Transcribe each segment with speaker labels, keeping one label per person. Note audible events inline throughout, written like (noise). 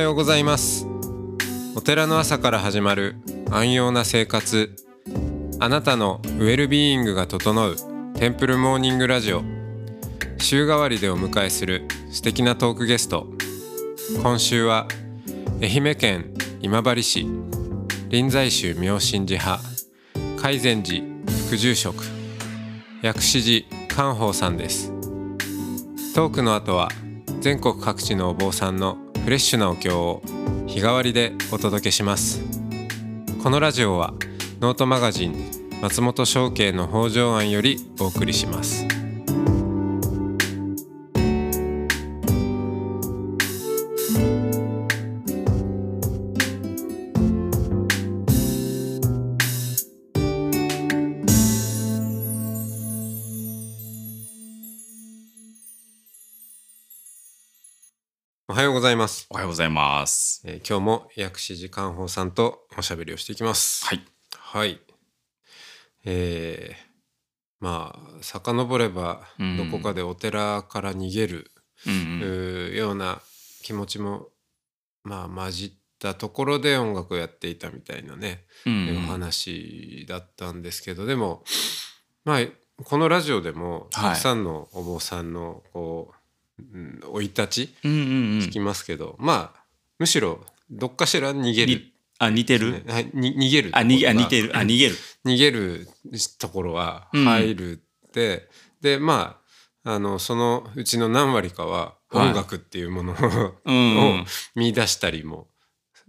Speaker 1: はようございます。お寺の朝から始まる安養な生活。あなたのウェルビーイングが整うテンプルモーニングラジオ。週替わりでお迎えする素敵なトークゲスト。今週は愛媛県今治市。臨済宗妙心寺派。海禅寺副住職。薬師寺寛宝さんです。トークの後は全国各地のお坊さんのフレッシュなお経を日替わりでお届けします。このラジオはノートマガジン松本商家の北条庵よりお送りします。ございます。えー今日も薬師寺寛宝さんとおしゃべりをしていきます
Speaker 2: はい。
Speaker 1: はい。えー、まあ遡れば
Speaker 2: うん
Speaker 1: どこかでお寺から逃げる、
Speaker 2: うん
Speaker 1: ような気持ちもまあ混じったところで音楽をやっていたみたいなね、
Speaker 2: うんうん
Speaker 1: お話だったんですけどでもまあこのラジオでも
Speaker 2: はい
Speaker 1: たくさんのお坊さんのこう生、い立ち？
Speaker 2: うんうんうん。
Speaker 1: 聞きますけど、まあむしろどっかしら逃げる、
Speaker 2: にあ、似てる、
Speaker 1: ね。はい、に逃げる
Speaker 2: あ、にあ、
Speaker 1: ところが。
Speaker 2: 似てる？あ、逃げる。
Speaker 1: 逃げるところは
Speaker 2: うん。
Speaker 1: 入るって、でまああのそのうちの何割かは
Speaker 2: はい。
Speaker 1: 音楽っていうものを,、
Speaker 2: うんうん。
Speaker 1: 見出したりも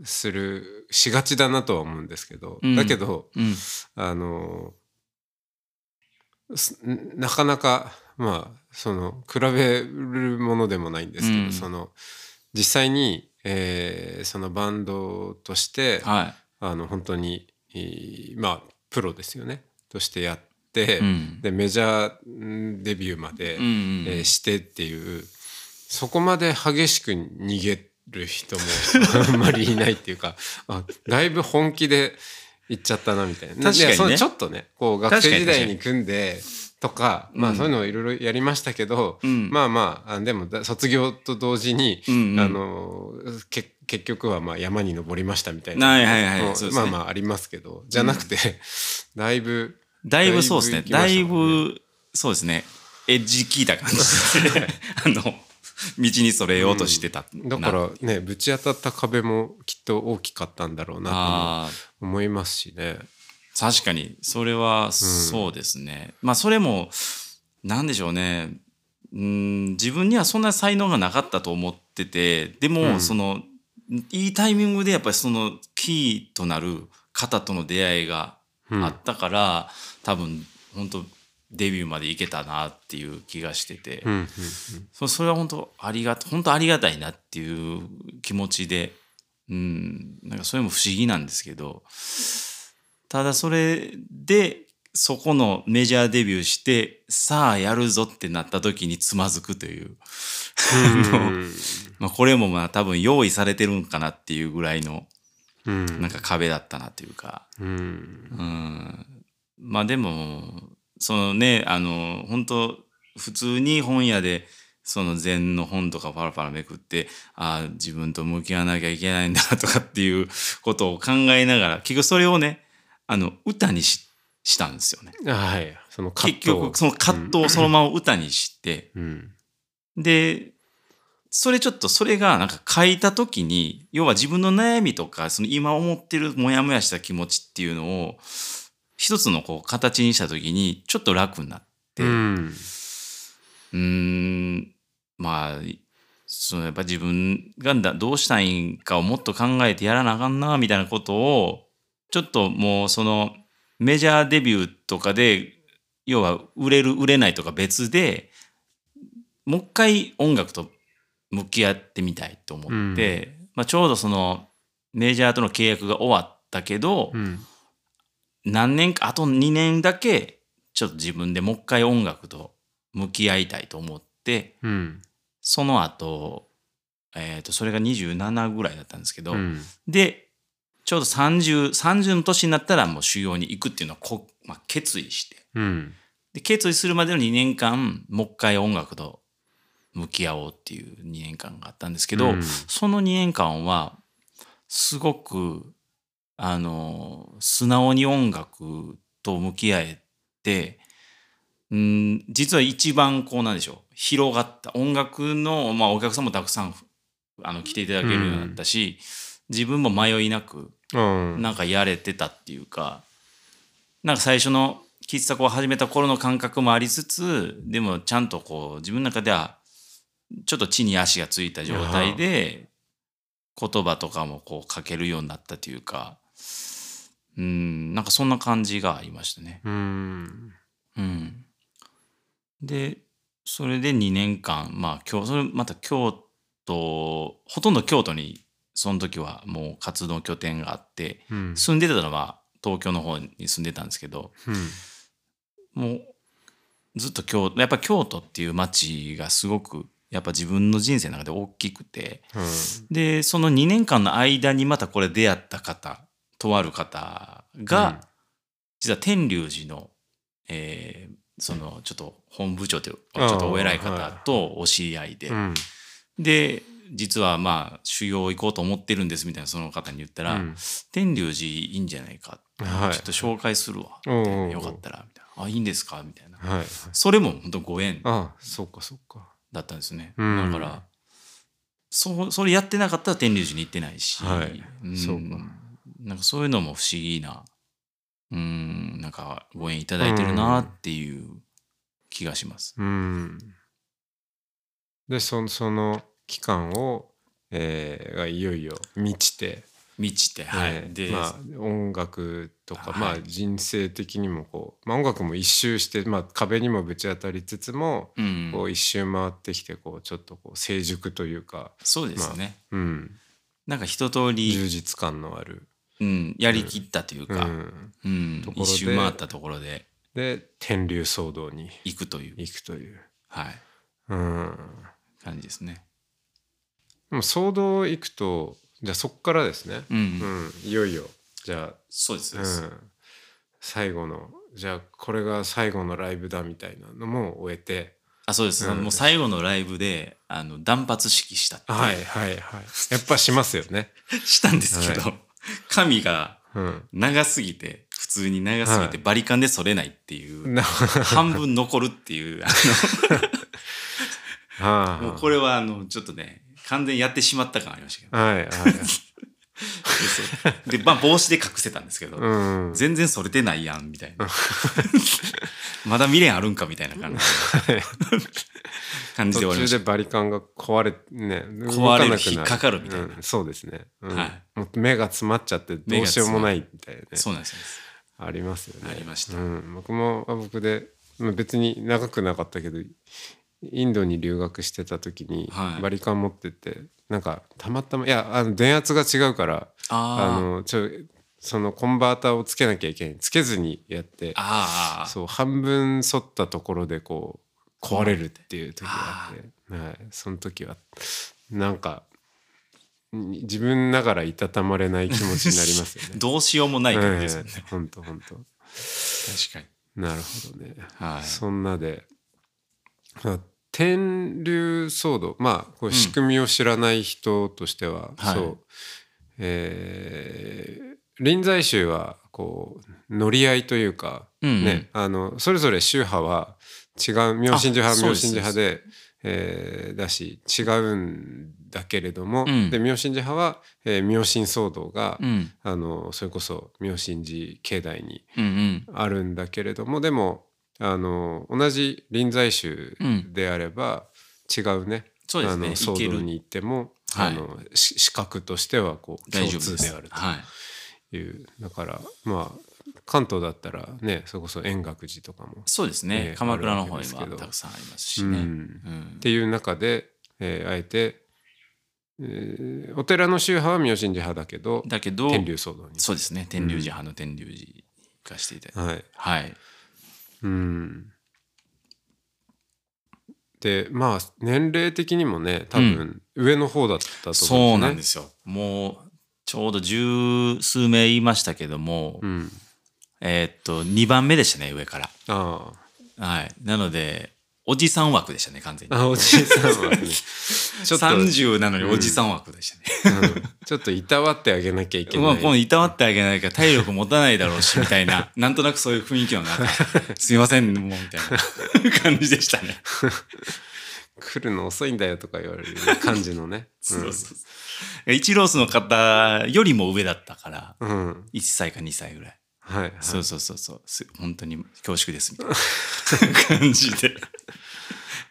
Speaker 1: するしがちだなとは思うんですけど、
Speaker 2: うん。
Speaker 1: だけど
Speaker 2: うん。
Speaker 1: あのすなかなかまあその比べるものでもないんですけど、
Speaker 2: うん
Speaker 1: その実際に、えーそのバンドとして、
Speaker 2: は
Speaker 1: あの本当に、えーまあプロですよねとしてやって、
Speaker 2: い。うん。
Speaker 1: でメジャーんデビューまで、
Speaker 2: うんうん
Speaker 1: えーしてっていうそこまで激しく逃げる人もあんまりいないっていうか (laughs) あだいぶ本気で行っちゃったなみたいな。
Speaker 2: 確かにね。
Speaker 1: ちょっとねこう学生時代に組んでとかまあ
Speaker 2: うん。
Speaker 1: そういうのをいろいろやりましたけど、
Speaker 2: うん。
Speaker 1: まあまああでもだ卒業と同時に、
Speaker 2: うんうん。
Speaker 1: あのけ結局はまあ山に登りましたみたいな、
Speaker 2: はいはいはい。ね。
Speaker 1: まあまあありますけどじゃなくて、だいぶ
Speaker 2: だいぶそうですね。だい
Speaker 1: ぶ行きましたもん
Speaker 2: ぶ、そうですね。エッジ効いた感じで、(laughs) あの、道にそれようとしてた。
Speaker 1: だからねぶち当たった壁もきっと大きかったんだろうなとも思いますしね。
Speaker 2: 確かに、それはそうですね。まあ、それも、なんでしょうね。うん、自分にはそんな才能がなかったと思ってて、でも、
Speaker 1: うん
Speaker 2: その、いいタイミングでやっぱりそのキーとなる方との出会いが
Speaker 1: うん
Speaker 2: あったから、多分、本当デビューまでいけたなっていう気がしてて、
Speaker 1: うんうん
Speaker 2: そそれは本当ありがた本当ありがたいなっていう気持ちで、うん、なんかそれも不思議なんですけど。ただそれでそこのメジャーデビューしてさあやるぞってなった時につまずくという、
Speaker 1: うん。(laughs)
Speaker 2: まあ、これもまあ多分用意されてるんかなっていうぐらいの
Speaker 1: うん。
Speaker 2: なんか壁だったなというか、
Speaker 1: うん。
Speaker 2: うん、まあでもそのねあの本当普通に本屋でその禅の本とかパラパラめくってああ自分と向き合わなきゃいけないんだとかっていうことを考えながら結局それをねあの歌にししたんですよね。
Speaker 1: はい。その葛
Speaker 2: 結
Speaker 1: 藤
Speaker 2: 局その葛藤をそのまま歌にして、
Speaker 1: うん。
Speaker 2: でそれちょっとそれがなんか書いた時に要は自分の悩みとかその今思ってるモヤモヤした気持ちっていうのを一つのこう形にした時にちょっと楽になって、
Speaker 1: う
Speaker 2: うん。まあそのやっぱ自分がだどうしたいんかをもっと考えてやらなあかんなみたいなことをちょっともうそのメジャーデビューとかで要は売れる売れないとか別でもう一回音楽と向き合ってみたいと思って、まあ、ちょうどそのメジャーとの契約が終わったけど、
Speaker 1: うん
Speaker 2: 何年かあと2年だけちょっと自分でもう一回音楽と向き合いたいと思って
Speaker 1: うん。
Speaker 2: その後、えー、とそれが27ぐらいだったんですけど、
Speaker 1: うん。
Speaker 2: でちょうど 30, 30の年になったらもう修行に行くっていうのをこ、まあ、決意して。
Speaker 1: うん。
Speaker 2: で決意するまでの2年間もう一回音楽と向き合おうっていう2年間があったんですけど、
Speaker 1: うん。
Speaker 2: その2年間はすごくあの素直に音楽と向き合えてうん実は一番こうなんでしょう広がった。音楽の、まあ、お客さんもたくさんあの来ていただけるようになったし、自分も迷いなく
Speaker 1: うん。
Speaker 2: なんかやれてたっていうかなんか最初の喫茶子を始めた頃の感覚もありつつでもちゃんとこう自分の中ではちょっと地に足がついた状態で言葉とかもこう書けるようになったというかうん。なんかそんな感じがありましたね。
Speaker 1: うん。
Speaker 2: うん、でそれで2年間まあ今日それまた京都ほとんど京都にその時はもう活動拠点があって
Speaker 1: うん。
Speaker 2: 住んでたのは東京の方に住んでたんですけど
Speaker 1: うん
Speaker 2: もうずっと京都やっぱ京都っていう街がすごくやっぱ自分の人生の中で大きくてでその2年間の間にまたこれ出会った方とある方が、
Speaker 1: うん。
Speaker 2: 実は天龍寺の、えーそのちょっと本部長というちょっとお偉い方とお知り合いで、
Speaker 1: うん。
Speaker 2: で実はまあ修行行こうと思ってるんですみたいなその方に言ったら、
Speaker 1: うん。
Speaker 2: 天龍寺いいんじゃないか、
Speaker 1: はい。
Speaker 2: ちょっと紹介するわよかったらみたいな。あいいんですかみたいな。
Speaker 1: はい
Speaker 2: それも本当ご縁
Speaker 1: あそうかそうか。
Speaker 2: だったんですね、
Speaker 1: うん。
Speaker 2: だからそそれやってなかったら天龍寺に行ってないし、
Speaker 1: はい。
Speaker 2: ん。
Speaker 1: そうか
Speaker 2: なんかそういうのも不思議なうんなんかご縁いただいてるなっていう気がします。
Speaker 1: うん。でそその期間を、えーがいよいよ満ちて、
Speaker 2: 満ちて、はい。
Speaker 1: えー
Speaker 2: で、
Speaker 1: まあ、音楽とか、
Speaker 2: はい。
Speaker 1: まあ、人生的にもこう、まあ、音楽も一周して、まあ、壁にもぶち当たりつつも、
Speaker 2: うん。
Speaker 1: こう一周回ってきてこうちょっとこう成熟というか、
Speaker 2: そうですね、
Speaker 1: うん、
Speaker 2: なんか一通り、
Speaker 1: 充実感のある、
Speaker 2: うん、やりきったという
Speaker 1: う
Speaker 2: か、
Speaker 1: ん、
Speaker 2: うん一周回ったところで
Speaker 1: で天竜騒動に
Speaker 2: 行くという、
Speaker 1: 行くという、
Speaker 2: はい、
Speaker 1: うん、
Speaker 2: 感じですね。
Speaker 1: でも騒動行くとじゃあそっからですね、
Speaker 2: うん、
Speaker 1: うん、いよいよじゃ
Speaker 2: そうです、
Speaker 1: あ、
Speaker 2: そうです。
Speaker 1: うん、最後のじゃあこれが最後のライブだみたいなのも終えて。
Speaker 2: あそうです、
Speaker 1: うん。
Speaker 2: もう最後のライブであの断髪式したって
Speaker 1: はいはいはい。やっぱしますよね。(laughs)
Speaker 2: したんですけど、
Speaker 1: は
Speaker 2: 髪が
Speaker 1: うん、
Speaker 2: 長すぎて普通に長すぎて
Speaker 1: はい。
Speaker 2: バリカンで剃れないっていう、
Speaker 1: な
Speaker 2: 半分残るっていうあ (laughs)
Speaker 1: はあ。
Speaker 2: のもうこれはあのちょっとね完全にやってしまった感ありましたけど。
Speaker 1: はいはい。
Speaker 2: でまあ帽子で隠せたんですけど、
Speaker 1: うん。
Speaker 2: 全然剃れてないやんみたいな。(laughs) まだ未練あるんかみたいな感じ感じで終わりました。
Speaker 1: 途中でバリカンが壊れね
Speaker 2: 壊れる
Speaker 1: 動なくな
Speaker 2: 引っかかるみたいな。
Speaker 1: うんそうですね。うん。
Speaker 2: はい。
Speaker 1: もう目が詰まっちゃってどうしようもないみたいなね。
Speaker 2: そうなんですよ
Speaker 1: ありますよね。
Speaker 2: ありました。
Speaker 1: うん、僕もあ僕でまあ別に長くなかったけどインドに留学してた時に
Speaker 2: はい。
Speaker 1: バリカン持ってって、なんかたまたまいやあの電圧が違うからあのちょそのコンバーターをつけなきゃいけない。つけずにやってそう半分反ったところでこう壊れるっていう時があって、はい、その時はなんかん自分ながらいたたまれない気持ちになりますよね。(laughs)
Speaker 2: どうしようもない感じですよね、
Speaker 1: 本当本当
Speaker 2: 確かに。
Speaker 1: なるほどね。
Speaker 2: はい。
Speaker 1: そんなで、まあ、天竜騒動。まあこれ仕組みを知らない人としては、
Speaker 2: はい。
Speaker 1: そう、えー臨済宗はこう乗り合いというか、
Speaker 2: うんうん。
Speaker 1: ねあのそれぞれ宗派は違う明神寺派明神寺派で、えーだし違うんだけれども、
Speaker 2: うん。
Speaker 1: で明神寺派は、えー明神騒動が、
Speaker 2: うん。
Speaker 1: あのそれこそ明神寺境内に
Speaker 2: うんうん。
Speaker 1: あるんだけれどもでもあの同じ臨済宗であれば違うね、
Speaker 2: そうですね。
Speaker 1: あの
Speaker 2: いける。
Speaker 1: 騒動に行っても、
Speaker 2: はい。
Speaker 1: あのし資格としてはこう共
Speaker 2: 大丈夫です。
Speaker 1: 通である
Speaker 2: はい
Speaker 1: とい。う、だからまあ関東だったらねそれこそ円覚寺とかも
Speaker 2: そうですね、
Speaker 1: ね
Speaker 2: 鎌倉の方にはたくさんありますしね、
Speaker 1: うん。
Speaker 2: うん。
Speaker 1: っていう中で、えーあえて、えーお寺の宗派は明神寺派だけど
Speaker 2: だけど
Speaker 1: 天竜騒動に。
Speaker 2: そうですね。天龍寺派の天龍寺行かせていただいて、
Speaker 1: はい。
Speaker 2: はい
Speaker 1: うん。でまあ年齢的にもね多分上の方だったと思うんです
Speaker 2: そう
Speaker 1: ね。
Speaker 2: なんですよ。もうちょうど十数名言いましたけども、
Speaker 1: うん、
Speaker 2: えーっと2番目でしたね上から。
Speaker 1: あ。
Speaker 2: はい。なのでおじさん枠でしたね、完全に。
Speaker 1: あおじさんはね (laughs) ちょっと、うん
Speaker 2: 30なのにおじさん枠でしたね。
Speaker 1: ちょっといたわってあげなきゃいけない、
Speaker 2: まあ、このいたわってあげないから体力持たないだろうし、みたいな、(laughs) なんとなくそういう雰囲気の中、(laughs) すいません、もう、みたいな感じでしたね。
Speaker 1: 来るの遅いんだよとか言われる感じのね
Speaker 2: そうそうそう。イチロースの方よりも上だったから、
Speaker 1: うん、うん
Speaker 2: 1歳か2歳ぐらい。
Speaker 1: はい、はい、
Speaker 2: そうそうそうそうす。本当に恐縮です、みたいな感じで。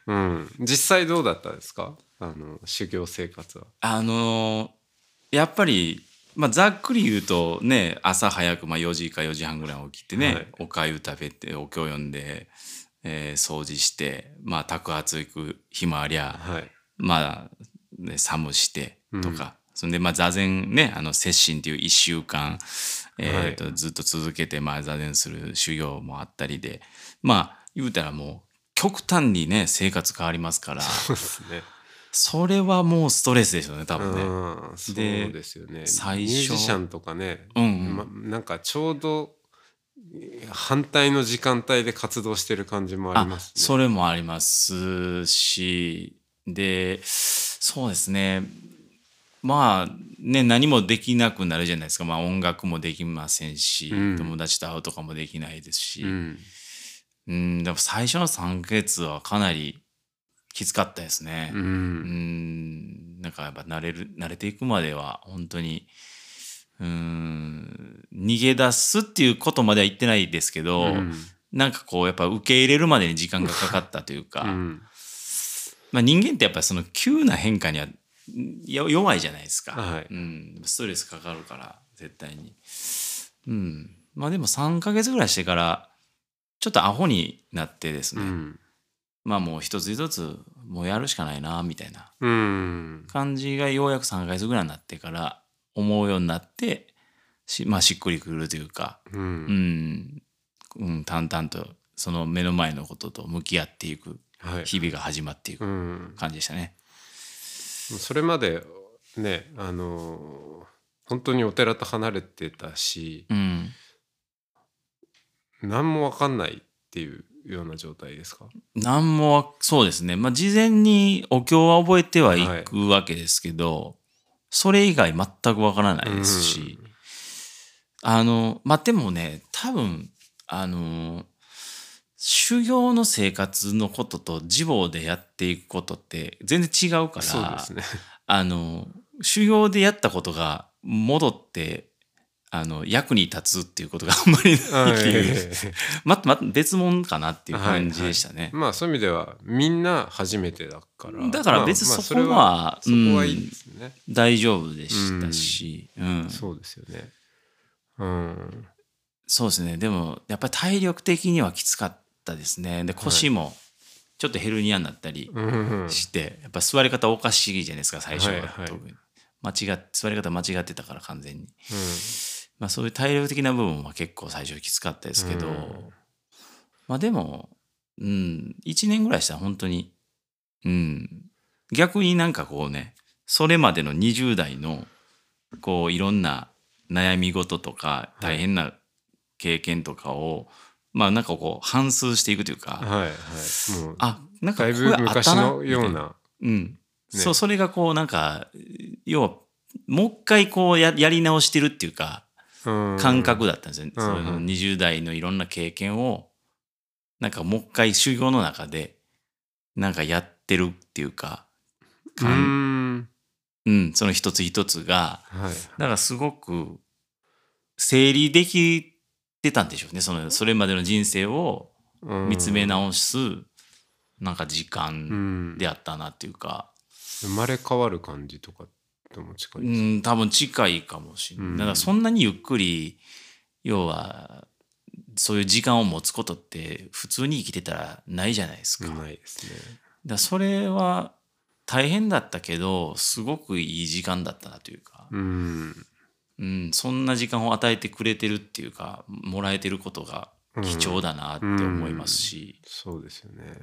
Speaker 1: うん、実際どうだったですか？あの修行生活は。
Speaker 2: あのーやっぱり、まあ、ざっくり言うとね朝早く、まあ、4時か4時半ぐらい起きてね、
Speaker 1: はい。
Speaker 2: おかゆ食べてお経読んで、えー掃除してまあ宅発行く暇ありゃ、
Speaker 1: はい。
Speaker 2: まあ、ね、寒してとか、そんでまあ座禅ねあの摂心っていう1週間、えーとずっと続けてまあ座禅する修行もあったりでまあ言うたらもう極端にね生活変わりますから。
Speaker 1: そうですね。
Speaker 2: それはもうストレスでしょうね多分ね。
Speaker 1: うんそうですよね。
Speaker 2: 最初。
Speaker 1: ミュージシャンとかね、
Speaker 2: うんうん。
Speaker 1: ま、なんかちょうど反対の時間帯で活動してる感じもありますね。
Speaker 2: それもありますし。でそうですね。まあね何もできなくなるじゃないですか、まあ、音楽もできませんし、
Speaker 1: うん。
Speaker 2: 友達と会うとかもできないですし、
Speaker 1: う
Speaker 2: うん
Speaker 1: ん
Speaker 2: でも最初の3ヶ月はかなりきつかったですね。
Speaker 1: う
Speaker 2: うん。んなんかやっぱ慣れる慣れていくまでは本当にうん。逃げ出すっていうことまでは言ってないですけど、
Speaker 1: うん。
Speaker 2: なんかこうやっぱ受け入れるまでに時間がかかったというか、
Speaker 1: うん。
Speaker 2: まあ、人間ってやっぱりその急な変化には弱いじゃないですか、
Speaker 1: はい。
Speaker 2: うん、ストレスかかるから絶対に。うん、まあでも3ヶ月ぐらいしてからちょっとアホになってですね、
Speaker 1: うん。
Speaker 2: まあもう一つ一つもうやるしかないなみたいな。
Speaker 1: うん。
Speaker 2: 感じがようやく3ヶ月ぐらいになってから思うようになってし,、まあ、しっくりくるというか、
Speaker 1: う
Speaker 2: うん。んうん、淡々とその目の前のことと向き合っていく
Speaker 1: はい。
Speaker 2: 日々が始まっていく
Speaker 1: うん。
Speaker 2: 感じでしたね。
Speaker 1: それまでねあの本当にお寺と離れてたし
Speaker 2: うん、
Speaker 1: 何も分かんないっていうような状態ですか？
Speaker 2: なんもそうですね、まあ、事前にお経は覚えてはいくわけですけど、それ以外全くわからないですし、あのまあでもね多分あの修行の生活のことと自暴でやっていくことって全然違うから
Speaker 1: そうですね。
Speaker 2: あの修行でやったことが戻ってあの役に立つっていうことがあんまりないっていう、
Speaker 1: ええ
Speaker 2: またまた別物かなっていう感じでしたね。
Speaker 1: まあそういう意味ではみんな初めてだから。
Speaker 2: だから別に
Speaker 1: まあまあ
Speaker 2: そこは
Speaker 1: それそこはいい
Speaker 2: うん
Speaker 1: ですね、
Speaker 2: 大丈夫でしたし、うん。
Speaker 1: そうですよね。うん。
Speaker 2: そうですね。でもやっぱり体力的にはきつかったですね。で腰もちょっとヘルニアになったり
Speaker 1: うん。
Speaker 2: して、やっぱ座り方おかしいじゃないですか最初は、
Speaker 1: はいはい。
Speaker 2: 間違っ座り方間違ってたから完全に、
Speaker 1: う
Speaker 2: まあ、そういう体力的な部分は結構最初きつかったですけど、
Speaker 1: うん。
Speaker 2: まあでも、うん、1年ぐらいしたら本当に、うん、逆になんかこうね、それまでの20代の、こういろんな悩み事とか大変な経験とかを、まあなんかこう反芻していくというか、
Speaker 1: んはいはい。
Speaker 2: あ、なんかこれあった
Speaker 1: 昔
Speaker 2: な
Speaker 1: のよう
Speaker 2: みたい
Speaker 1: な。
Speaker 2: うん。そう、それがこうなんか、要は、もう一回こうややり直してるっていうか、
Speaker 1: うん
Speaker 2: 感覚だったんですよ。ね。
Speaker 1: うん。
Speaker 2: その20代のいろんな経験を、なんかもう一回修行の中で、なんかやってるっていうか、
Speaker 1: う
Speaker 2: かん
Speaker 1: ん。
Speaker 2: うん、その一つ一つが、
Speaker 1: はい。
Speaker 2: だからすごく整理できてたんでしょうね。その、それまでの人生を
Speaker 1: うん
Speaker 2: 見つめ直す、なんか時
Speaker 1: う
Speaker 2: 間
Speaker 1: ん。
Speaker 2: であったなっていうか、
Speaker 1: 生まれ変わる感じとかとも近
Speaker 2: う
Speaker 1: いです。
Speaker 2: ん、多分近いかもしれない。
Speaker 1: うん。
Speaker 2: だからそんなにゆっくり、要は、そういう時間を持つことって普通に生きてたらないじゃないですか。
Speaker 1: ないですね。
Speaker 2: らそれは大変だったけど、すごくいい時間だったなというか、
Speaker 1: うん。
Speaker 2: うん、そんな時間を与えてくれてるっていうか、もらえてることが貴重だなって思いますし、
Speaker 1: そうですよね。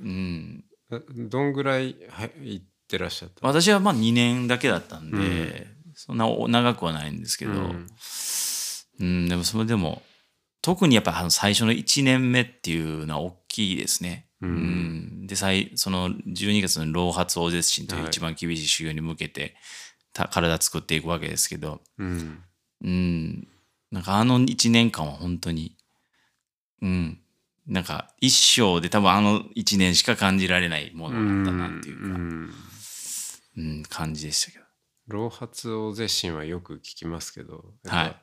Speaker 2: うん、
Speaker 1: えどんぐらいは行ってらっしゃった。
Speaker 2: 私はまあ2年だけだったんで、
Speaker 1: うん。
Speaker 2: そんなお長くはないんですけど、
Speaker 1: うん。
Speaker 2: うん、でもそれでも特にやっぱ最初の1年目っていうのは大きいですね。
Speaker 1: う
Speaker 2: うん。ん、で最その12月の老髪大絶神という一番厳しい修行に向けて、た体作っていくわけですけど、
Speaker 1: うん。
Speaker 2: うん、なんかあの1年間は本当に、うん、なんか一生で多分あの1年しか感じられないものだったなっていうか、
Speaker 1: ん。
Speaker 2: うん、感じでしたけど。
Speaker 1: 老髪大絶神はよく聞きますけど、
Speaker 2: はい。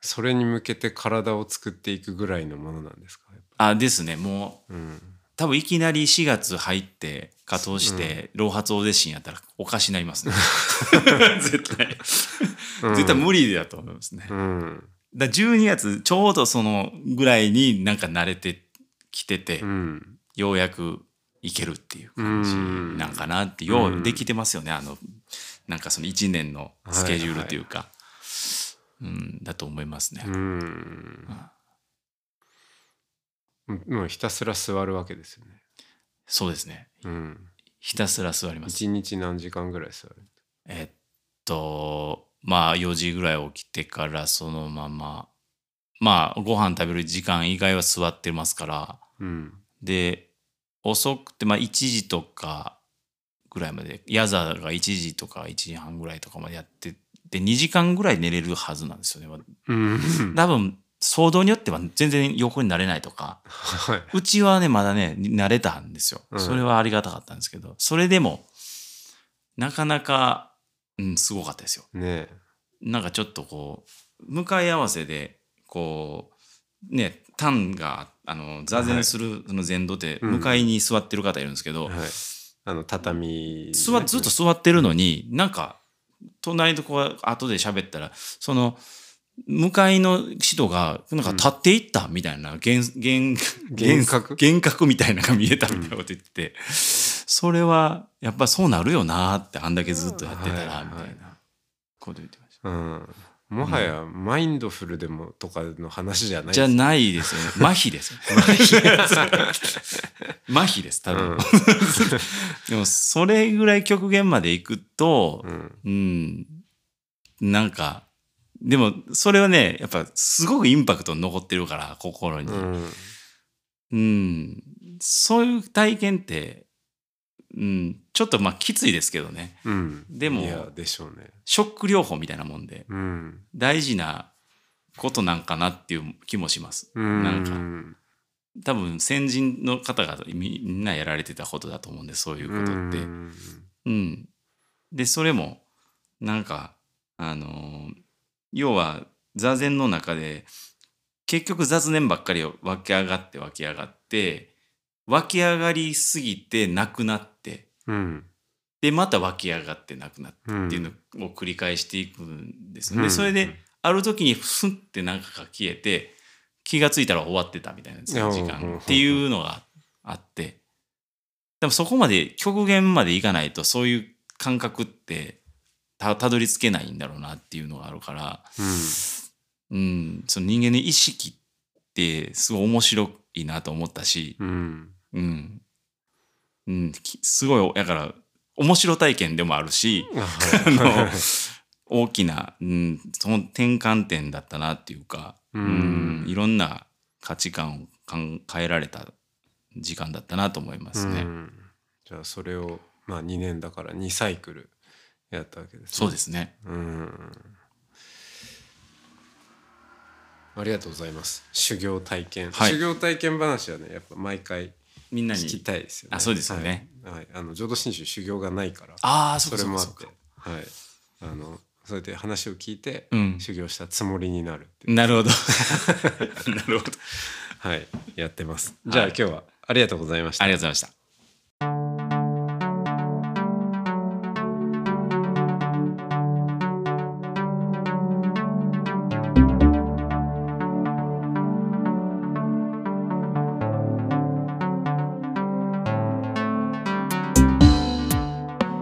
Speaker 1: それに向けて体を作っていくぐらいのものなんですか？
Speaker 2: あですね。もう
Speaker 1: うん。
Speaker 2: 多分いきなり4月入って稼働して老髪大絶神やったらおかしになりますね。(laughs) 絶対。
Speaker 1: うん。
Speaker 2: 絶対無理だと思いますね、
Speaker 1: うん。
Speaker 2: だから12月ちょうどそのぐらいになんか慣れてきてて、
Speaker 1: うん。
Speaker 2: ようやくいけるっていう感じなんかなってようできてますよね、あのなんかその1年のスケジュールというか、うん、だと思いますね。
Speaker 1: うん。もうひたすら座るわけですよね。
Speaker 2: そうですね。
Speaker 1: うん。
Speaker 2: ひたすら座ります。
Speaker 1: 一日何時間ぐらい座る？
Speaker 2: えっとまあ4時ぐらい起きてからそのまま。まあご飯食べる時間以外は座ってますから。
Speaker 1: うん。
Speaker 2: で遅くてまあ1時とかぐらいまでヤザが1時とか1時半ぐらいとかまでやってで2時間ぐらい寝れるはずなんですよね。
Speaker 1: うん。
Speaker 2: 多分騒動によっては全然横になれないとか
Speaker 1: はい。う
Speaker 2: ちはねまだね慣れたんですよ。
Speaker 1: うん。
Speaker 2: それはありがたかったんですけどそれでもなかなか、うん、すごかったですよ。
Speaker 1: ね。
Speaker 2: なんかちょっとこう向かい合わせでこうね単があの座禅するその禅道って
Speaker 1: うん。
Speaker 2: 向かいに座ってる方いるんですけど、
Speaker 1: はい。あの畳
Speaker 2: 座ずっと座ってるのになんか隣とこう後で喋ったらその向かいの人がなんか立っていったみたいな幻
Speaker 1: 覚？
Speaker 2: 幻覚みたいなのが見えたみたいなこと言ってて、それはやっぱそうなるよなってあんだけずっとやってたらみたいなこと言ってました。
Speaker 1: うんもはやマインドフルでもとかの話じゃない
Speaker 2: じゃないですよね。(laughs) 麻痺ですよ。麻痺です、多分。(laughs) でも、それぐらい極限まで行くと
Speaker 1: う、ん
Speaker 2: うん、なんか、でも、それはね、やっぱ、すごくインパクト残ってるから、心に。
Speaker 1: うん
Speaker 2: うん、そういう体験って、うん、ちょっとまあ、きついですけどね。
Speaker 1: うん。
Speaker 2: でも
Speaker 1: いやでしょうね。
Speaker 2: ショック療法みたいなもんで、
Speaker 1: うん。
Speaker 2: 大事なことなんかなっていう気もします。
Speaker 1: うん。
Speaker 2: なんか。多分先人の方がみみんなやられてたことだと思うんでそういうことって。
Speaker 1: う
Speaker 2: うん
Speaker 1: ん。
Speaker 2: でそれもなんかあのー要は座禅の中で結局雑念ばっかりを湧き上がって湧き上がって湧き上がりすぎてなくなって。
Speaker 1: うん。
Speaker 2: でまた湧き上がってなくなって
Speaker 1: うん
Speaker 2: っていうのを繰り返していくんですよ。
Speaker 1: うん。
Speaker 2: でそれである時にふんってなんかが消えて気がついたら終わってたみたいな時
Speaker 1: うん。
Speaker 2: 間っていうのがあって。でもそこまで極限までいかないとそういう感覚ってたたどり着けないんだろうなっていうのがあるから、うん、その人間の意識ってすごい面白いなと思ったし、
Speaker 1: うん。
Speaker 2: うん。うん、きすごいだから面白体験でもあるし、あの (laughs) 大きな、うん、その転換点だったなっていうか、
Speaker 1: うん。
Speaker 2: いろんな価値観を考えられた時間だったなと思いますね。
Speaker 1: うん。じゃあそれをまあ2年だから2サイクルやったわけですね。
Speaker 2: そうですね。
Speaker 1: うんありがとうございます。修行体験、
Speaker 2: はい。
Speaker 1: 修行体験話はねやっぱ毎回
Speaker 2: みんなに。
Speaker 1: 聞きたいですよね。
Speaker 2: あそうですよね。
Speaker 1: はい、はい。あの浄土真宗修行がないから
Speaker 2: ああ、そ
Speaker 1: れもあって。はい。あのそれで話を聞いて、
Speaker 2: うん。
Speaker 1: 修行したつもりになる
Speaker 2: なるほど。(laughs) なるほど。
Speaker 1: はい。やってます。じゃあ、今日はありがとうございました。
Speaker 2: ありがとうございました。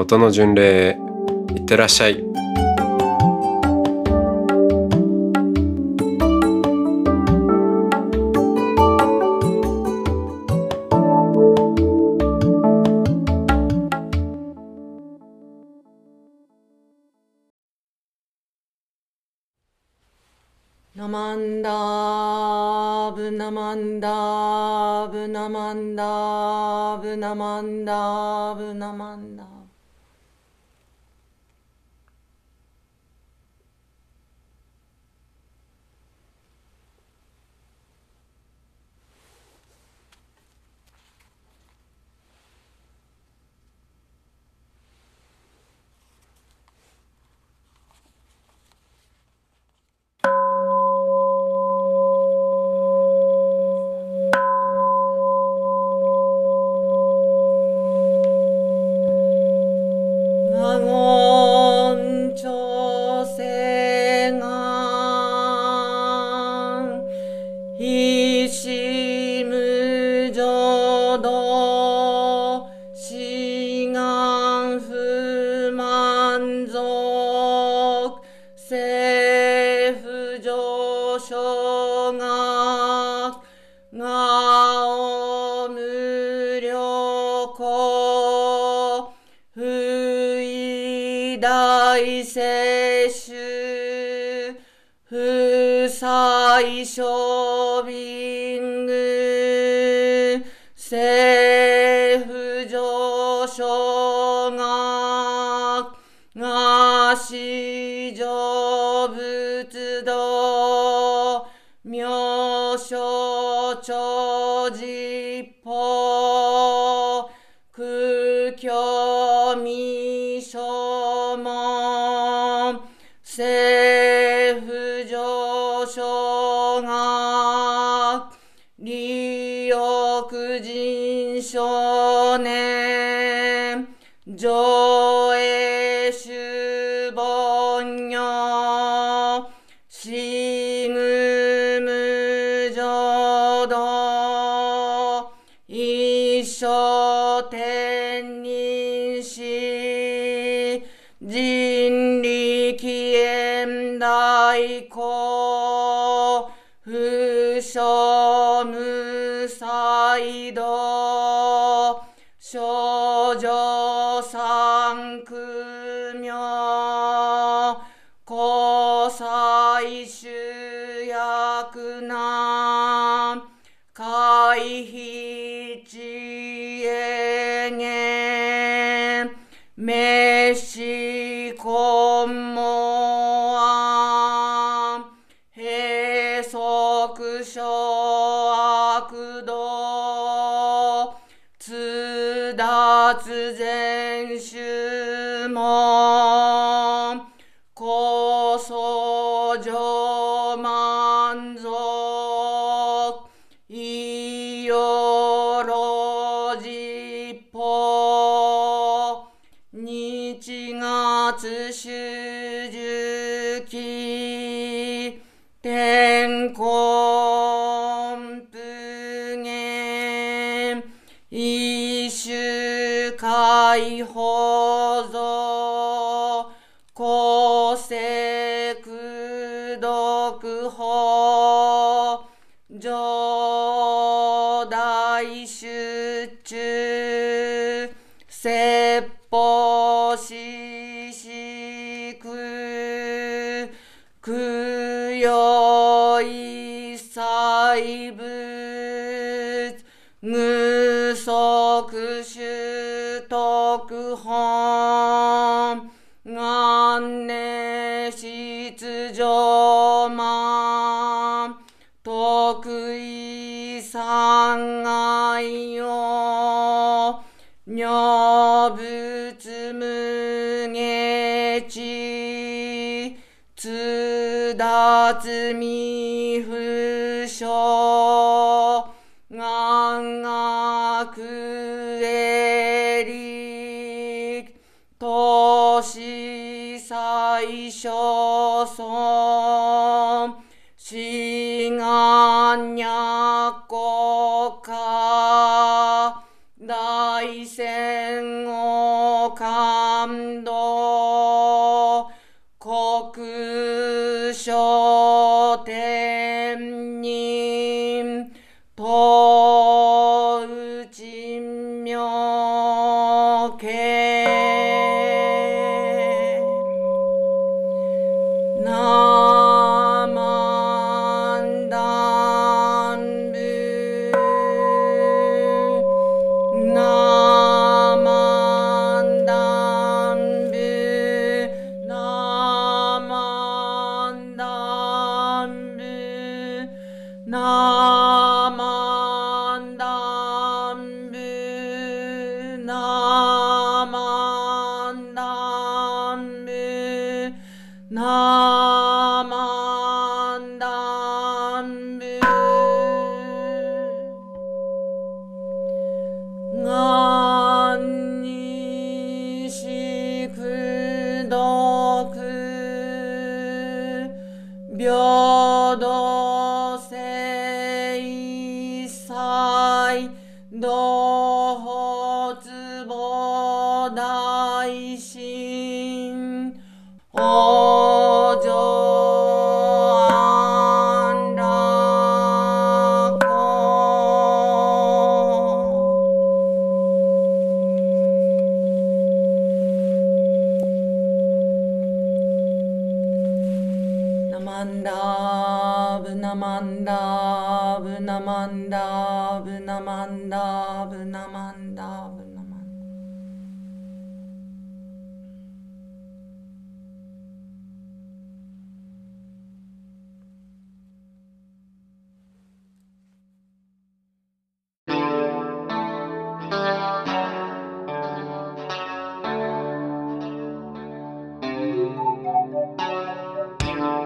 Speaker 1: 音の巡礼へいってらっしゃい。
Speaker 3: ナマンダーブナマンダーブナマンダーブナマンダーブナマンダーががお無料公不意大接種不採処便。生津田津脱全種門解放像公正苦毒法上大出中説法ししく供養一切大脱未不詳願学エリ都市最小村志願若国家大戦を感動